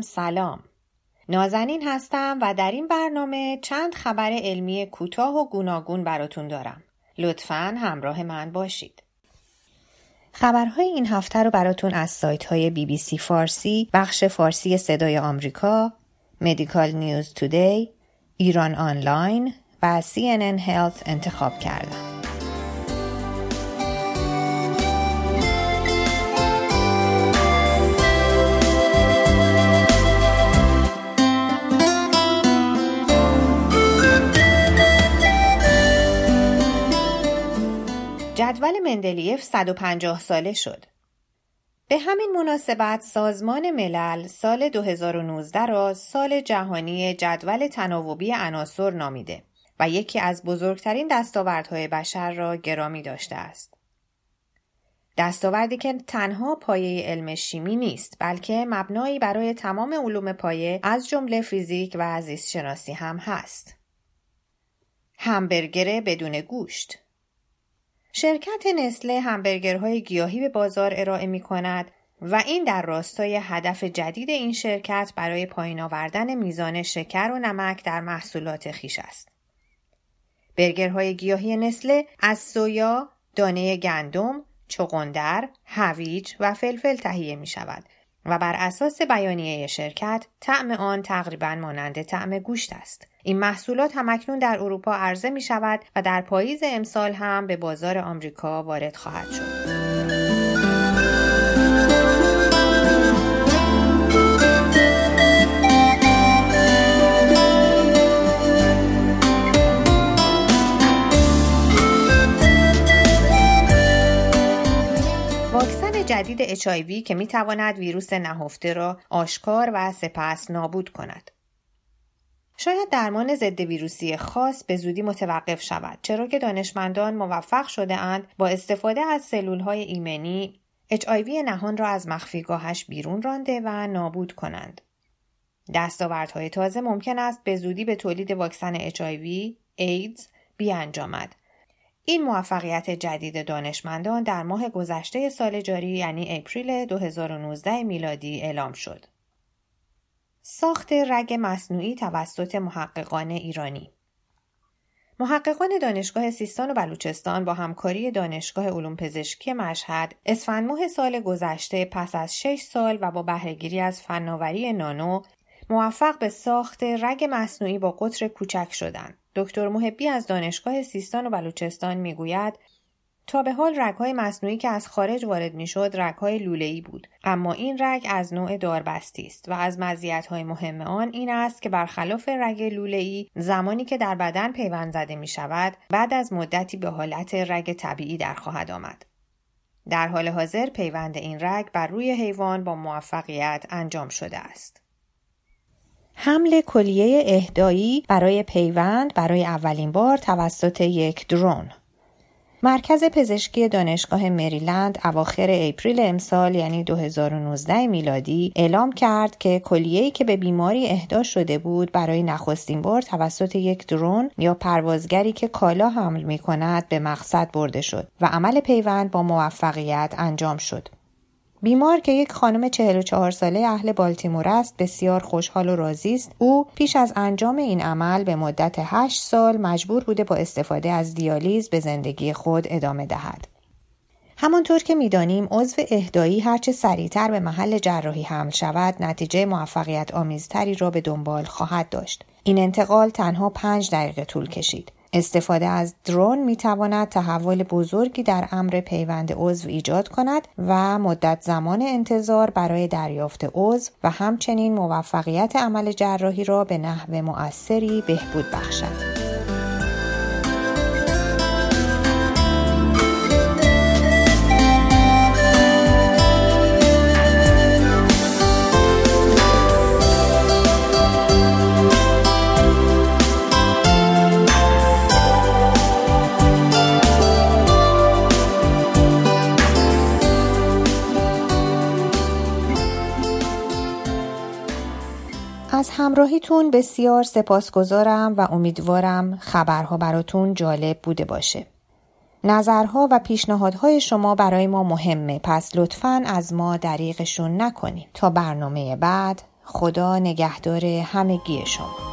سلام. نازنین هستم و در این برنامه چند خبر علمی کوتاه و گوناگون براتون دارم. لطفا همراه من باشید. خبرهای این هفته رو براتون از سایت های بی بی سی فارسی، بخش فارسی صدای آمریکا، مدیکال نیوز تودی، ایران آنلاین و CNN Health انتخاب کردم. جدول مندلیف 150 ساله شد. به همین مناسبت سازمان ملل سال 2019 را سال جهانی جدول تناوبی عناصر نامیده و یکی از بزرگترین دستاوردهای بشر را گرامی داشته است. دستاوردی که تنها پایه علم شیمی نیست بلکه مبنایی برای تمام علوم پایه از جمله فیزیک و زیست شناسی هم هست. همبرگر بدون گوشت شرکت نسله همبرگرهای گیاهی به بازار ارائه می کند و این در راستای هدف جدید این شرکت برای پایین آوردن میزان شکر و نمک در محصولات خیش است. برگرهای گیاهی نسله از سویا، دانه گندم، چغندر، هویج و فلفل تهیه می شود و بر اساس بیانیه شرکت طعم آن تقریبا مانند طعم گوشت است. این محصولات همکنون در اروپا عرضه می شود و در پاییز امسال هم به بازار آمریکا وارد خواهد شد. جدید HIV که می تواند ویروس نهفته را آشکار و سپس نابود کند. شاید درمان ضد ویروسی خاص به زودی متوقف شود چرا که دانشمندان موفق شده اند با استفاده از سلول های ایمنی HIV نهان را از مخفیگاهش بیرون رانده و نابود کنند. دستاوردهای تازه ممکن است به زودی به تولید واکسن HIV، ایدز بیانجامد. این موفقیت جدید دانشمندان در ماه گذشته سال جاری یعنی اپریل 2019 میلادی اعلام شد. ساخت رگ مصنوعی توسط محققان ایرانی محققان دانشگاه سیستان و بلوچستان با همکاری دانشگاه علوم پزشکی مشهد اسفند ماه سال گذشته پس از 6 سال و با بهرهگیری از فناوری نانو موفق به ساخت رگ مصنوعی با قطر کوچک شدند. دکتر محبی از دانشگاه سیستان و بلوچستان می‌گوید تا به حال رگهای مصنوعی که از خارج وارد می‌شد رگهای لوله‌ای بود. اما این رگ از نوع داربستی است و از مزیت‌های مهم آن این است که برخلاف رگ لوله‌ای زمانی که در بدن پیوند زده می شود بعد از مدتی به حالت رگ طبیعی در خواهد آمد. در حال حاضر پیوند این رگ بر روی حیوان با موفقیت انجام شده است. حمل کلیه اهدایی برای پیوند برای اولین بار توسط یک درون مرکز پزشکی دانشگاه مریلند اواخر اپریل امسال یعنی 2019 میلادی اعلام کرد که کلیه‌ای که به بیماری اهدا شده بود برای نخستین بار توسط یک درون یا پروازگری که کالا حمل می کند به مقصد برده شد و عمل پیوند با موفقیت انجام شد. بیمار که یک خانم 44 ساله اهل بالتیمور است بسیار خوشحال و راضی است. او پیش از انجام این عمل به مدت 8 سال مجبور بوده با استفاده از دیالیز به زندگی خود ادامه دهد. همانطور که می‌دانیم عضو اهدایی هرچه سریعتر به محل جراحی حمل شود نتیجه موفقیت آمیزتری را به دنبال خواهد داشت. این انتقال تنها پنج دقیقه طول کشید. استفاده از درون می تواند تحول بزرگی در امر پیوند عضو ایجاد کند و مدت زمان انتظار برای دریافت عضو و همچنین موفقیت عمل جراحی را به نحو مؤثری بهبود بخشد. از همراهیتون بسیار سپاسگزارم و امیدوارم خبرها براتون جالب بوده باشه. نظرها و پیشنهادهای شما برای ما مهمه. پس لطفا از ما دریغشون نکنید تا برنامه بعد خدا نگهدار همگی شما.